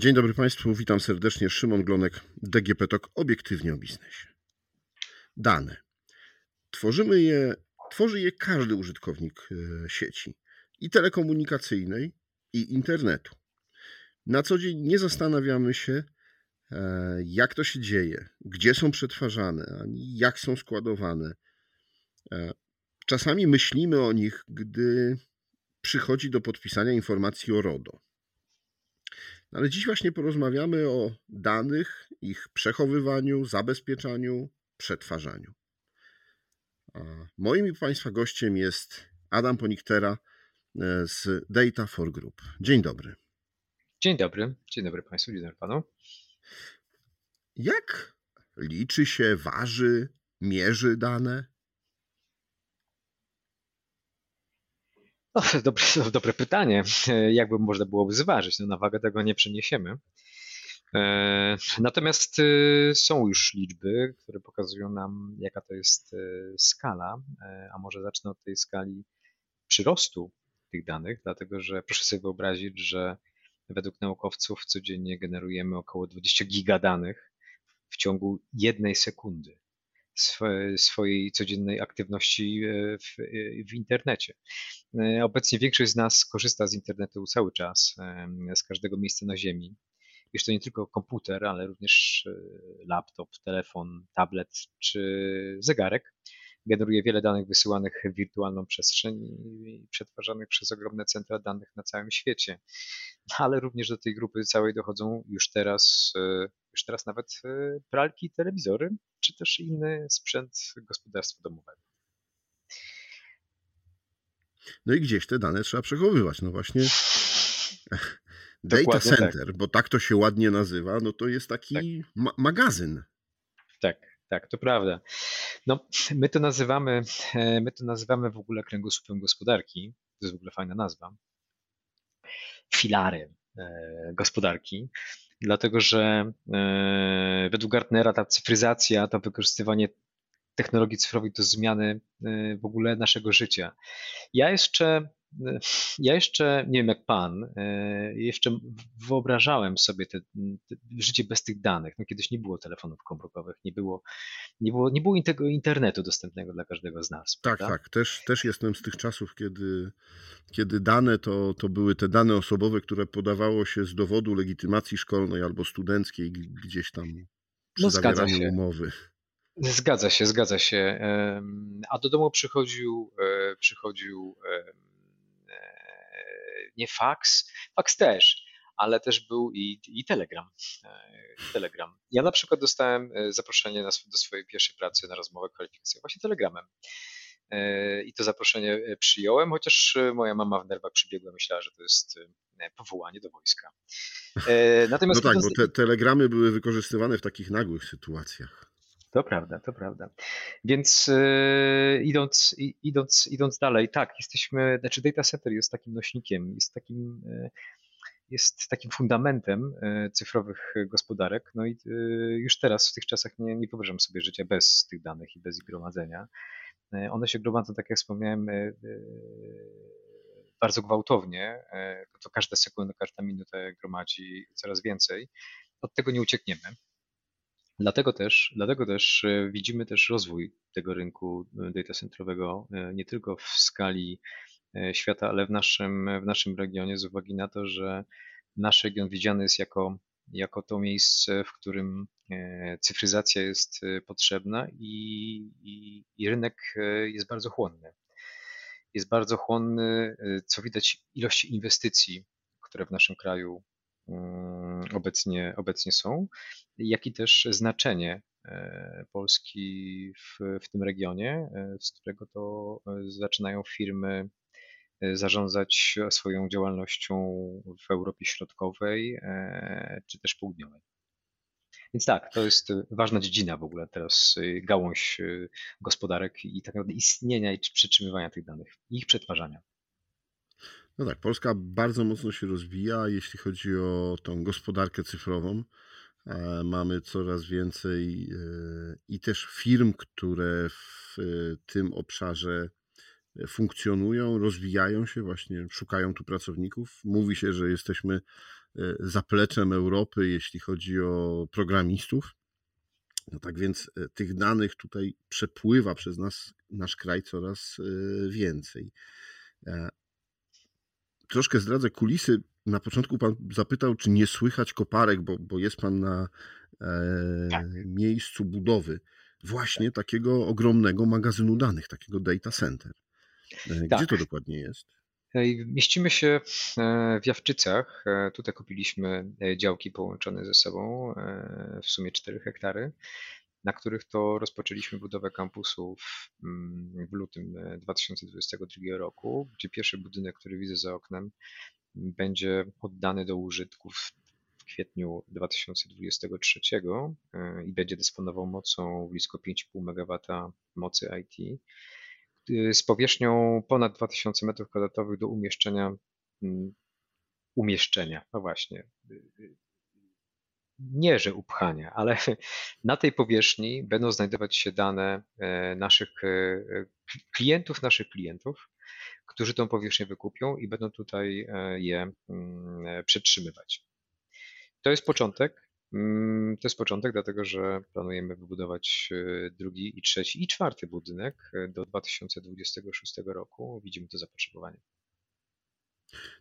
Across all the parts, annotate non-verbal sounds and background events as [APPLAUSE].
Dzień dobry Państwu, witam serdecznie. Szymon Glonek, DGP TOK, obiektywnie o biznesie. Dane. Tworzymy je, tworzy je każdy użytkownik e, sieci i telekomunikacyjnej, i internetu. Na co dzień nie zastanawiamy się, e, jak to się dzieje, gdzie są przetwarzane, ani jak są składowane. E, czasami myślimy o nich, gdy przychodzi do podpisania informacji o RODO. Ale dziś właśnie porozmawiamy o danych, ich przechowywaniu, zabezpieczaniu, przetwarzaniu. A moim i Państwa gościem jest Adam Poniktera e, z Data for Group. Dzień dobry. Dzień dobry. Dzień dobry Państwu, dzień dobry Panu. Jak liczy się, waży, mierzy dane? No, dobre, dobre pytanie. Jakby można byłoby zważyć? No, na wagę tego nie przeniesiemy. E, natomiast e, są już liczby, które pokazują nam, jaka to jest e, skala, a może zacznę od tej skali przyrostu tych danych, dlatego że proszę sobie wyobrazić, że według naukowców codziennie generujemy około 20 giga danych w ciągu jednej sekundy swojej codziennej aktywności e, w, e, w, internecie. E, obecnie większość z nas korzysta z internetu cały czas, z każdego miejsca na Ziemi. Już to nie tylko komputer, ale również laptop, telefon, tablet czy zegarek generuje wiele danych wysyłanych w wirtualną przestrzeń i przetwarzanych przez ogromne centra danych na całym świecie. Ale również do tej grupy całej dochodzą już teraz, już teraz nawet e, pralki, telewizory, czy też inny sprzęt gospodarstwa domowego. No i gdzieś te dane trzeba przechowywać. No właśnie [LAUGHS] data tak. center, tak. bo tak to się ładnie nazywa, no to jest taki tak. ma magazyn. Tak, tak, to prawda. No, my to nazywamy, e, my to nazywamy w ogóle kręgosłupem gospodarki. To jest w ogóle fajna nazwa. Filary e, gospodarki, dlatego że e, według Gartnera ta cyfryzacja, to wykorzystywanie technologii cyfrowych do zmiany w ogóle naszego życia. Ja jeszcze [LAUGHS] ja jeszcze, nie wiem jak pan, e, jeszcze wyobrażałem sobie te, te, życie bez tych danych. No kiedyś nie było telefonów komórkowych, nie było, nie było, nie było tego internetu dostępnego dla każdego z nas. Tak, prawda? tak. Też, też jestem z tych czasów, kiedy, kiedy dane to, to były te dane osobowe, które podawało się z dowodu legitymacji szkolnej albo studenckiej gdzieś tam przy no, zawieraniu umowy. Zgadza się, zgadza się. A do domu przychodził, e, przychodził nie fax, fax też, ale też był i, i Telegram. E, Telegram. Ja na przykład dostałem e, zaproszenie na, do swojej pierwszej pracy na rozmowę kwalifikacyjną właśnie Telegramem. E, I to zaproszenie przyjąłem, chociaż moja mama w nerwach przybiegła, myślała, że to jest powołanie do wojska. Natomiast no tak, bo te telegramy były wykorzystywane w takich nagłych sytuacjach. To prawda, to prawda. Więc yy, idąc, idąc, idąc dalej, tak, jesteśmy, znaczy data center jest takim nośnikiem, jest takim, yy, jest takim fundamentem yy, cyfrowych gospodarek. No i już teraz, w tych czasach nie, nie wyobrażam sobie życia bez tych danych i bez ich gromadzenia. One się gromadzą, tak jak wspomniałem, bardzo gwałtownie. To każda sekunda, każda minuta gromadzi coraz więcej. Od tego nie uciekniemy. Dlatego też, dlatego też e, widzimy też rozwój tego rynku e, data centrowego e, nie tylko w skali świata, ale w naszym, w naszym regionie z uwagi na to, że nasz region widziany jest jako, jako to miejsce, w którym cyfryzacja jest potrzebna i, i, i rynek jest bardzo chłonny. Jest bardzo chłonny, co widać ilości inwestycji, które w naszym kraju obecnie, obecnie są, jak i też znaczenie e, Polski w, w tym regionie, e, z którego to e, zaczynają firmy zarządzać swoją działalnością w Europie Środkowej czy też Południowej. Więc tak, to jest ważna dziedzina w ogóle teraz, gałąź gospodarek i tak naprawdę istnienia i przytrzymywania tych danych, ich przetwarzania. No tak, Polska bardzo mocno się rozwija, jeśli chodzi o tą gospodarkę cyfrową. E, mamy coraz więcej e, i też firm, które w tym obszarze funkcjonują, rozwijają się, właśnie szukają tu pracowników. Mówi się, że jesteśmy zapleczem Europy, jeśli chodzi o programistów. No tak więc tych danych tutaj przepływa przez nas, nasz kraj coraz więcej. Troszkę zdradzę kulisy. Na początku pan zapytał, czy nie słychać koparek, bo, bo jest pan na e, tak. miejscu budowy właśnie tak. takiego ogromnego magazynu danych, takiego data center. E, gdzie tak. to dokładnie jest? Mieścimy się e, w Jawczycach. E, tutaj kupiliśmy działki połączone ze sobą, w sumie 4 hektary, na których to rozpoczęliśmy budowę kampusu w, mm, w lutym 2022 roku, gdzie pierwszy budynek, który widzę za oknem, będzie oddany do użytku w kwietniu 2023 e, i będzie dysponował mocą blisko 5,5 MW mocy IT e, z powierzchnią ponad 2000 m2 do umieszczenia mm, umieszczenia, no właśnie, e, nie że upchania, ale [LAUGHS] na tej powierzchni będą znajdować się dane naszych klientów, naszych klientów, którzy tą powierzchnię wykupią i będą tutaj je mm, przetrzymywać. To jest początek. Mm, to jest początek, dlatego że planujemy wybudować e, drugi i trzeci i czwarty budynek e, do 2026 roku. Widzimy to zapotrzebowanie.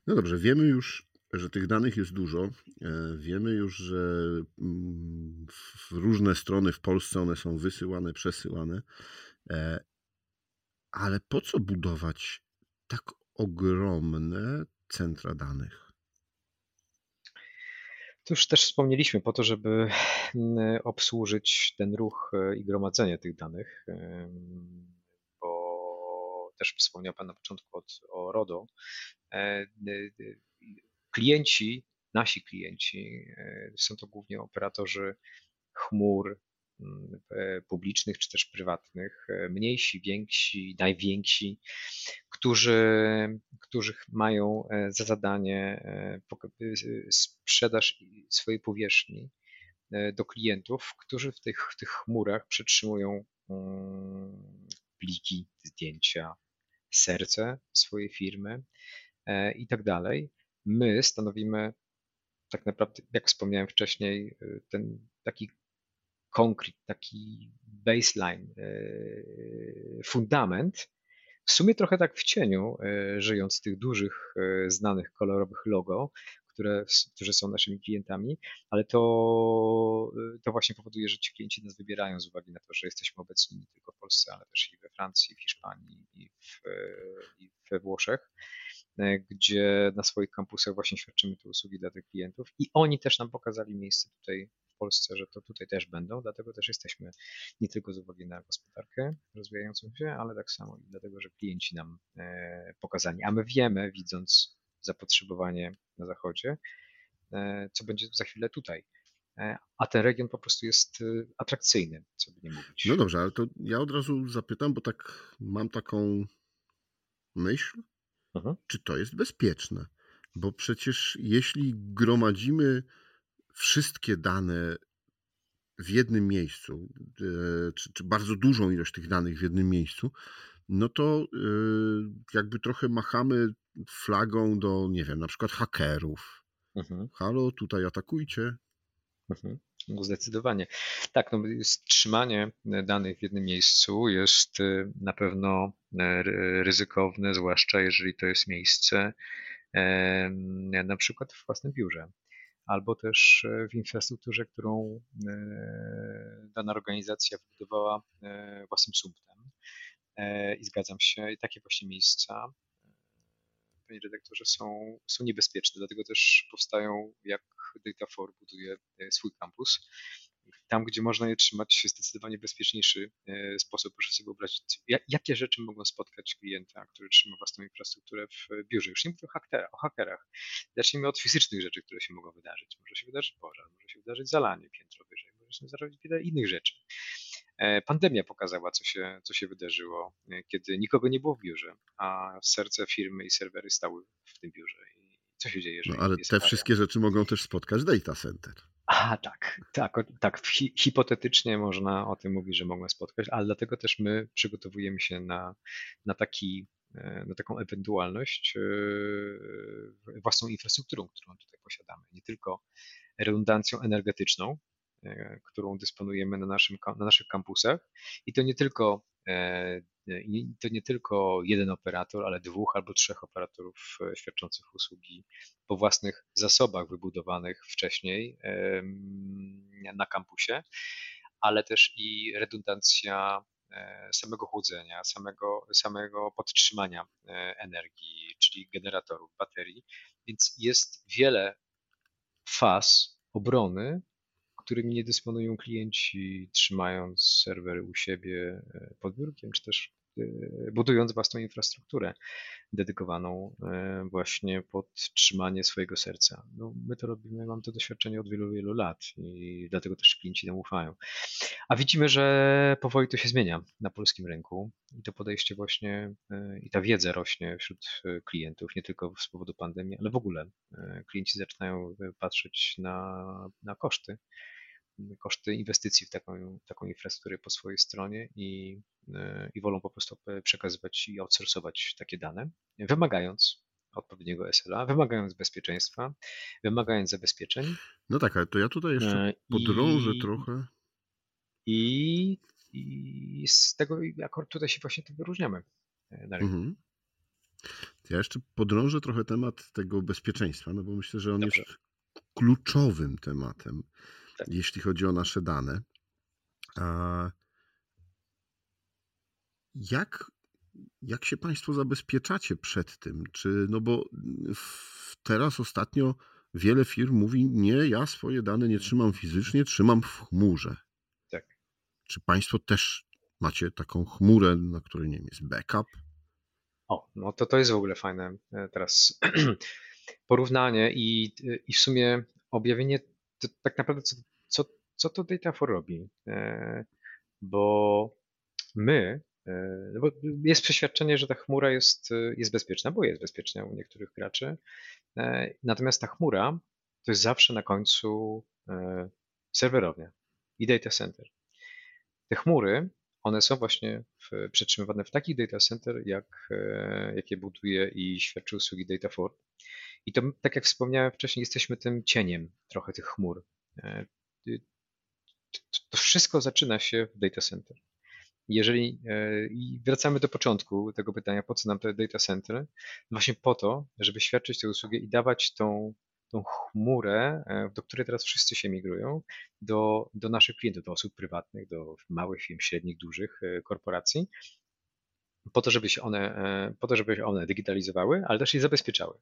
No dobrze, wiemy już, że tych danych jest dużo. E, wiemy już, że mm, w różne strony w Polsce one są wysyłane, przesyłane. Ale po co budować tak ogromne centra danych? To już też wspomnieliśmy, po to, żeby mm, obsłużyć ten ruch e, i gromadzenie tych danych, bo też wspomniał Pan na początku o RODO. E, klienci, nasi klienci, e, są to głównie operatorzy chmur mm, publicznych czy też prywatnych, mniejsi, więksi, najwięksi, którzy, którzy mają e, za zadanie e, e, sprzedaż swojej powierzchni do klientów, którzy w tych, w tych chmurach przetrzymują mm, pliki, zdjęcia, serce swojej firmy i tak dalej. My stanowimy tak naprawdę, jak wspomniałem wcześniej, ten taki konkret, taki baseline, fundament, w sumie trochę tak w cieniu, e, żyjąc z tych dużych, znanych, kolorowych logo, które, które są naszymi klientami, ale to, to właśnie powoduje, że ci klienci nas wybierają z uwagi na to, że jesteśmy obecni nie tylko w Polsce, ale też i we Francji, w Hiszpanii i, w, i we Włoszech, gdzie na swoich kampusach właśnie świadczymy te usługi dla tych klientów i oni też nam pokazali miejsce tutaj Polsce, że to tutaj też będą, dlatego też jesteśmy nie tylko z uwagi na gospodarkę rozwijającą się, ale tak samo i dlatego, że klienci nam e, pokazali, a my wiemy, widząc zapotrzebowanie na zachodzie, e, co będzie za chwilę tutaj. E, a ten region po prostu jest atrakcyjny, co by nie mówić. No dobrze, ale to ja od razu zapytam, bo tak mam taką myśl, mhm. czy to jest bezpieczne? Bo przecież jeśli gromadzimy wszystkie dane w jednym miejscu, e, czy, czy, bardzo dużą ilość tych danych w jednym miejscu, no to e, jakby trochę machamy flagą do, nie wiem, na przykład hakerów. Mhm. Halo, tutaj atakujcie. Mhm. No zdecydowanie. Tak, no, trzymanie danych w jednym miejscu jest e, na pewno ryzykowne, zwłaszcza jeżeli to jest miejsce na przykład w własnym biurze albo też e, w infrastrukturze, którą e, dana organizacja wybudowała e, własnym sumptem. I zgadzam się, i takie właśnie miejsca, panie redaktorze, są, są niebezpieczne, dlatego też powstają, jak Data4 buduje swój kampus, tam, gdzie można je trzymać zdecydowanie bezpieczniejszy e, sposób. Proszę sobie wyobrazić, jakie rzeczy mogą spotkać klienta, który trzyma własną infrastrukturę w biurze. Już nie mówię o, o hakerach. Zacznijmy od fizycznych rzeczy, które się mogą wydarzyć. Może się wydarzyć pożar, może się wydarzyć zalanie piętro wyżej, może się wydarzyć wiele innych rzeczy. E, pandemia pokazała, co się, co się wydarzyło, e, kiedy nikogo nie było w biurze, a serce firmy i serwery stały w tym biurze. I co się dzieje? No, ale te wszystkie rzeczy mogą też spotkać data center. A tak, tak, tak. Hi hipotetycznie można o tym mówić, że mogą spotkać, ale dlatego też my przygotowujemy się na, na taki na taką ewentualność własną infrastrukturą, którą tutaj posiadamy. Nie tylko redundancją energetyczną, którą dysponujemy na, naszym, na naszych kampusach i to nie tylko i to nie tylko jeden operator, ale dwóch albo trzech operatorów e, świadczących usługi po własnych zasobach wybudowanych wcześniej na kampusie, ale też i redundancja e, samego chłodzenia, samego, samego podtrzymania e, energii, czyli generatorów, baterii. Więc jest wiele faz obrony, którymi nie dysponują klienci, trzymając serwery u siebie pod biurkiem, czy też Y, budując własną infrastrukturę dedykowaną e, właśnie pod trzymanie swojego serca. No, my to robimy, mam to doświadczenie od wielu, wielu lat i dlatego też klienci nam ufają. A widzimy, że powoli to się zmienia na polskim rynku i to podejście właśnie e, i ta wiedza rośnie wśród e, klientów, nie tylko z powodu pandemii, ale w ogóle klienci zaczynają patrzeć na, na koszty koszty inwestycji w taką, taką infrastrukturę po swojej stronie i, e, i wolą po prostu przekazywać i outsourcować takie dane, wymagając odpowiedniego SLA, wymagając bezpieczeństwa, wymagając zabezpieczeń. No tak, ale to ja tutaj jeszcze e, podrążę I, trochę. I, I z tego akurat tutaj się właśnie tym wyróżniamy e, na rynku. Mhm. Ja jeszcze podrążę trochę temat tego bezpieczeństwa, no bo myślę, że on Dobrze. jest kluczowym tematem tak. jeśli chodzi o nasze dane. A jak, jak się Państwo zabezpieczacie przed tym? Czy, no bo teraz ostatnio wiele firm mówi, nie, ja swoje dane nie trzymam fizycznie, trzymam w chmurze. Tak. Czy Państwo też macie taką chmurę, na której nie wiem, jest backup? O, no to to jest w ogóle fajne e, teraz [CLEARS THROAT] porównanie i, i w sumie objawienie to tak naprawdę co, to Datafor robi? E, bo my, e, no bo jest przeświadczenie, że ta chmura jest, jest bezpieczna, bo jest bezpieczna u niektórych graczy. E, natomiast ta chmura to jest zawsze na końcu serwerownia i data center. Te chmury, one są właśnie w, przetrzymywane w takich data center, jak, jakie buduje i świadczy usługi Data4. I to, tak jak wspomniałem wcześniej, jesteśmy tym cieniem trochę tych chmur. To wszystko zaczyna się w data center. Jeżeli e, i wracamy do początku tego pytania, po co nam te data center? Właśnie po to, żeby świadczyć tę usługę i dawać tą, tą chmurę, e, do której teraz wszyscy się migrują, do, do naszych klientów, do osób prywatnych, do małych firm, średnich, dużych e, korporacji, po to, żeby się one, po to, żeby się one digitalizowały, ale też je zabezpieczały.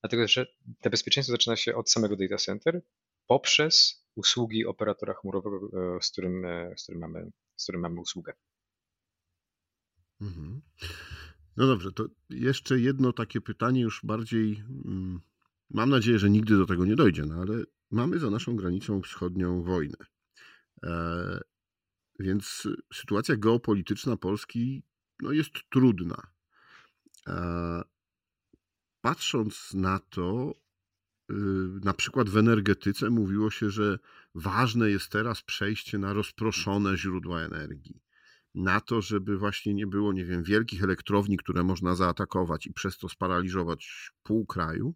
Dlatego, że to bezpieczeństwo zaczyna się od samego data center poprzez usługi operatora chmurowego, e, z którym, e, z którym, mamy, z którym mamy usługę. Mhm. No dobrze, to jeszcze jedno takie pytanie, już bardziej. Mm, mam nadzieję, że nigdy do tego nie dojdzie, no ale mamy za naszą granicą wschodnią wojnę. E, więc sytuacja geopolityczna Polski no, jest trudna. Patrząc na to, na przykład w energetyce mówiło się, że ważne jest teraz przejście na rozproszone źródła energii. Na to, żeby właśnie nie było, nie wiem, wielkich elektrowni, które można zaatakować i przez to sparaliżować pół kraju,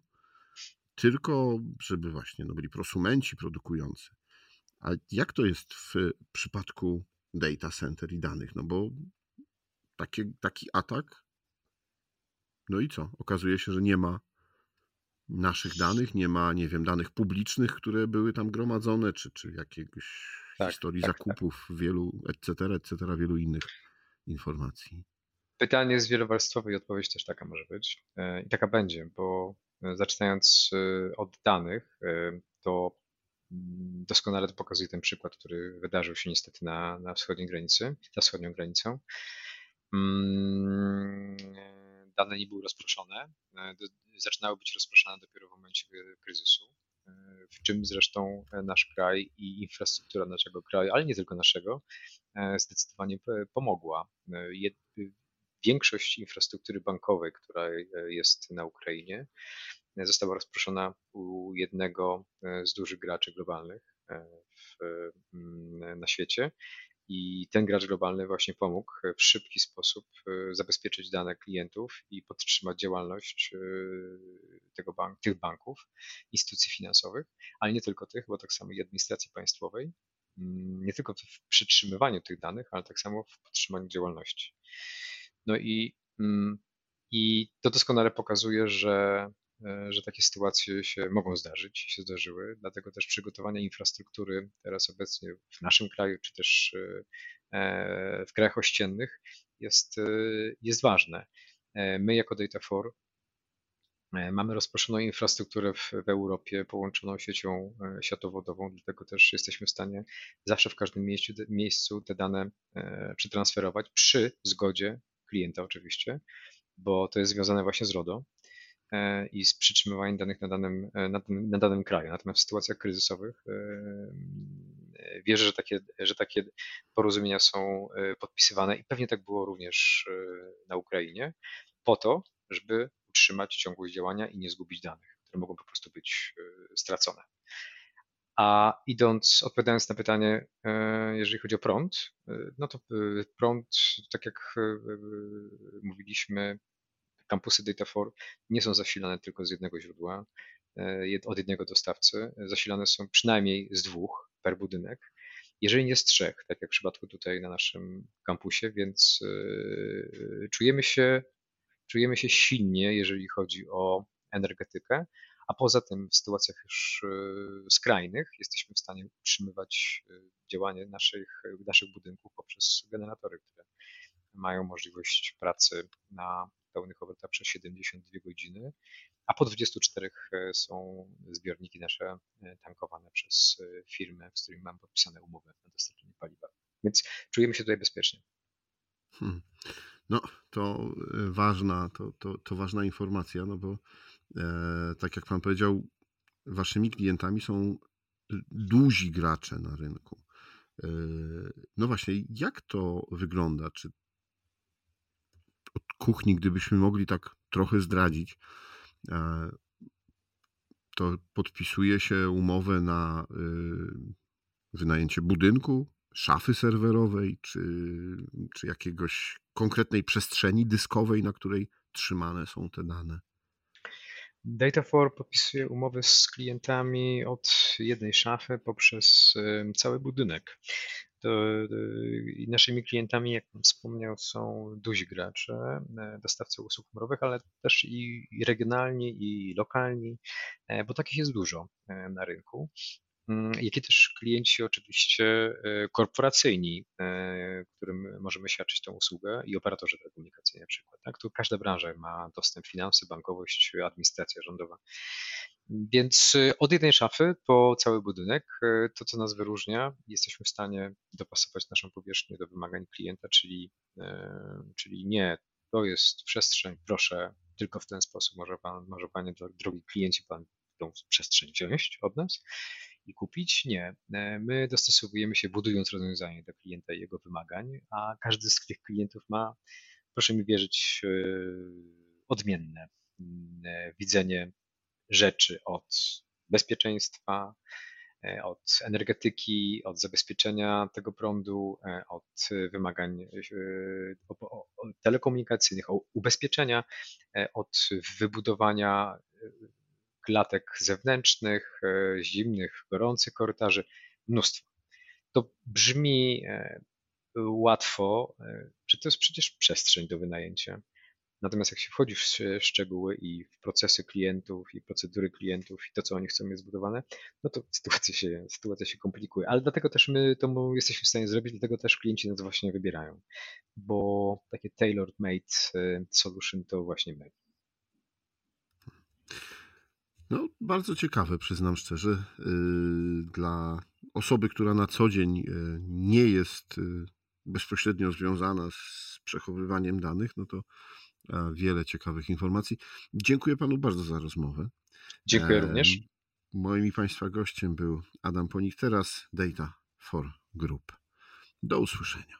tylko żeby właśnie no, byli prosumenci produkujący. A jak to jest w przypadku data center i danych? No bo taki atak, no i co? Okazuje się, że nie ma naszych danych, nie ma, nie wiem, danych publicznych, które były tam gromadzone, czy, czy jakiegoś tak, historii tak, tak. zakupów, tak. wielu, etc., etc., wielu innych informacji. Pytanie jest wielowarstwowe i odpowiedź też taka może być. E, I taka będzie, bo e, zaczynając e, od danych, to mm, doskonale to pokazuje ten przykład, który wydarzył się niestety na, na wschodniej granicy, za wschodnią granicą. Mm, dane nie były rozproszone zaczynały być rozproszone dopiero w momencie kryzysu, e, w czym zresztą nasz kraj i infrastruktura naszego kraju, ale nie tylko naszego, e, zdecydowanie pomogła. E, większość infrastruktury bankowej, która jest na Ukrainie, została rozproszona u jednego z dużych graczy globalnych w, na świecie I ten gracz globalny właśnie pomógł w szybki sposób zabezpieczyć dane klientów i podtrzymać działalność tego bank, tych banków, instytucji finansowych, ale nie tylko tych, bo tak samo i administracji państwowej, mm, nie tylko w przytrzymywaniu tych danych, ale tak samo w podtrzymaniu działalności. No i, mm, i to doskonale pokazuje, że E, że takie sytuacje się mogą zdarzyć, się zdarzyły, dlatego też przygotowanie infrastruktury teraz obecnie w naszym kraju, czy też e, e, w krajach ościennych jest, jest ważne. My jako Data4 Mamy rozproszoną infrastrukturę w, w, Europie połączoną siecią światowodową, dlatego też jesteśmy w stanie zawsze w każdym miejscu, miejscu te dane przetransferować przy zgodzie klienta oczywiście, bo to jest związane właśnie z RODO. E, i z przytrzymywaniem danych na danym, e, na, na danym kraju. Natomiast w sytuacjach kryzysowych e, wierzę, że takie, że takie porozumienia są podpisywane i pewnie tak było również na Ukrainie, po to, żeby utrzymać ciągłość działania i nie zgubić danych, które mogą po prostu być stracone. A idąc, odpowiadając na pytanie, jeżeli chodzi o prąd, no to prąd, tak jak mówiliśmy, kampusy Data4 nie są zasilane tylko z jednego źródła, e, od jednego dostawcy. Zasilane są przynajmniej z dwóch per budynek. Jeżeli nie z trzech, tak jak w przypadku tutaj na naszym kampusie, więc e, czujemy się, czujemy się silnie, jeżeli chodzi o energetykę, a poza tym w sytuacjach już e, skrajnych jesteśmy w stanie utrzymywać działanie naszych, naszych budynków poprzez generatory, które mają możliwość pracy na pełnych obrotach przez 72 godziny, a po 24 e, są zbiorniki nasze e, tankowane przez e, firmy, z którymi mam podpisane umowy na dostarczenie paliwa. Więc czujemy się tutaj bezpiecznie. Hmm. No, to ważna, to, to, to ważna informacja, no bo e, tak jak Pan powiedział, Waszymi klientami są duzi gracze na rynku. No właśnie, jak to wygląda? Czy od kuchni, gdybyśmy mogli tak trochę zdradzić, e, to podpisuje się umowę na y, wynajęcie budynku, szafy serwerowej, czy, czy jakiegoś konkretnej przestrzeni dyskowej, na której trzymane są te dane. Data4 podpisuje umowy z klientami od jednej szafy poprzez cały budynek. To, I naszymi klientami, jak wspomniał, są duzi gracze, e, dostawcy usług chmurowych, ale też i, i regionalni, i lokalni, e, bo takich jest dużo e, na rynku. Mm, jak i też klienci oczywiście korporacyjni, którym możemy świadczyć tę usługę i operatorzy telekomunikacyjni na przykład. Tak? Tu każda branża ma dostęp finanse, bankowość, administracja rządowa. Więc y, od jednej szafy po cały budynek, y, to co nas wyróżnia, jesteśmy w stanie dopasować naszą powierzchnię do wymagań klienta, czyli, y, czyli nie, to jest przestrzeń, proszę, tylko w ten sposób może pan, może panie, drogi klienci, pan tą przestrzeń wziąć od nas i kupić. Nie. My dostosowujemy się, budując rozwiązanie do klienta i jego wymagań, a każdy z tych klientów ma, proszę mi wierzyć, odmienne widzenie rzeczy od bezpieczeństwa, e, od energetyki, od zabezpieczenia tego prądu, e, od wymagań e, telekomunikacyjnych, od ubezpieczenia, od wybudowania klatek zewnętrznych, zimnych, gorących korytarzy, mnóstwo. To brzmi łatwo, że to jest przecież przestrzeń do wynajęcia. Natomiast jak się wchodzi w szczegóły i w procesy klientów i procedury klientów i to, co oni chcą mieć zbudowane, no to [LAUGHS] sytuacja się, sytuacja się komplikuje. Ale dlatego też my to jesteśmy w stanie zrobić, dlatego też klienci nas właśnie wybierają, bo takie tailored made e, solution to właśnie my. No, bardzo ciekawe, przyznam szczerze. Y, dla osoby, która na co dzień y, nie jest y, bezpośrednio związana z przechowywaniem danych, no to wiele ciekawych informacji. Dziękuję panu bardzo za rozmowę. Dziękuję również. Moim i państwa gościem był Adam Ponik, teraz Data for Group. Do usłyszenia.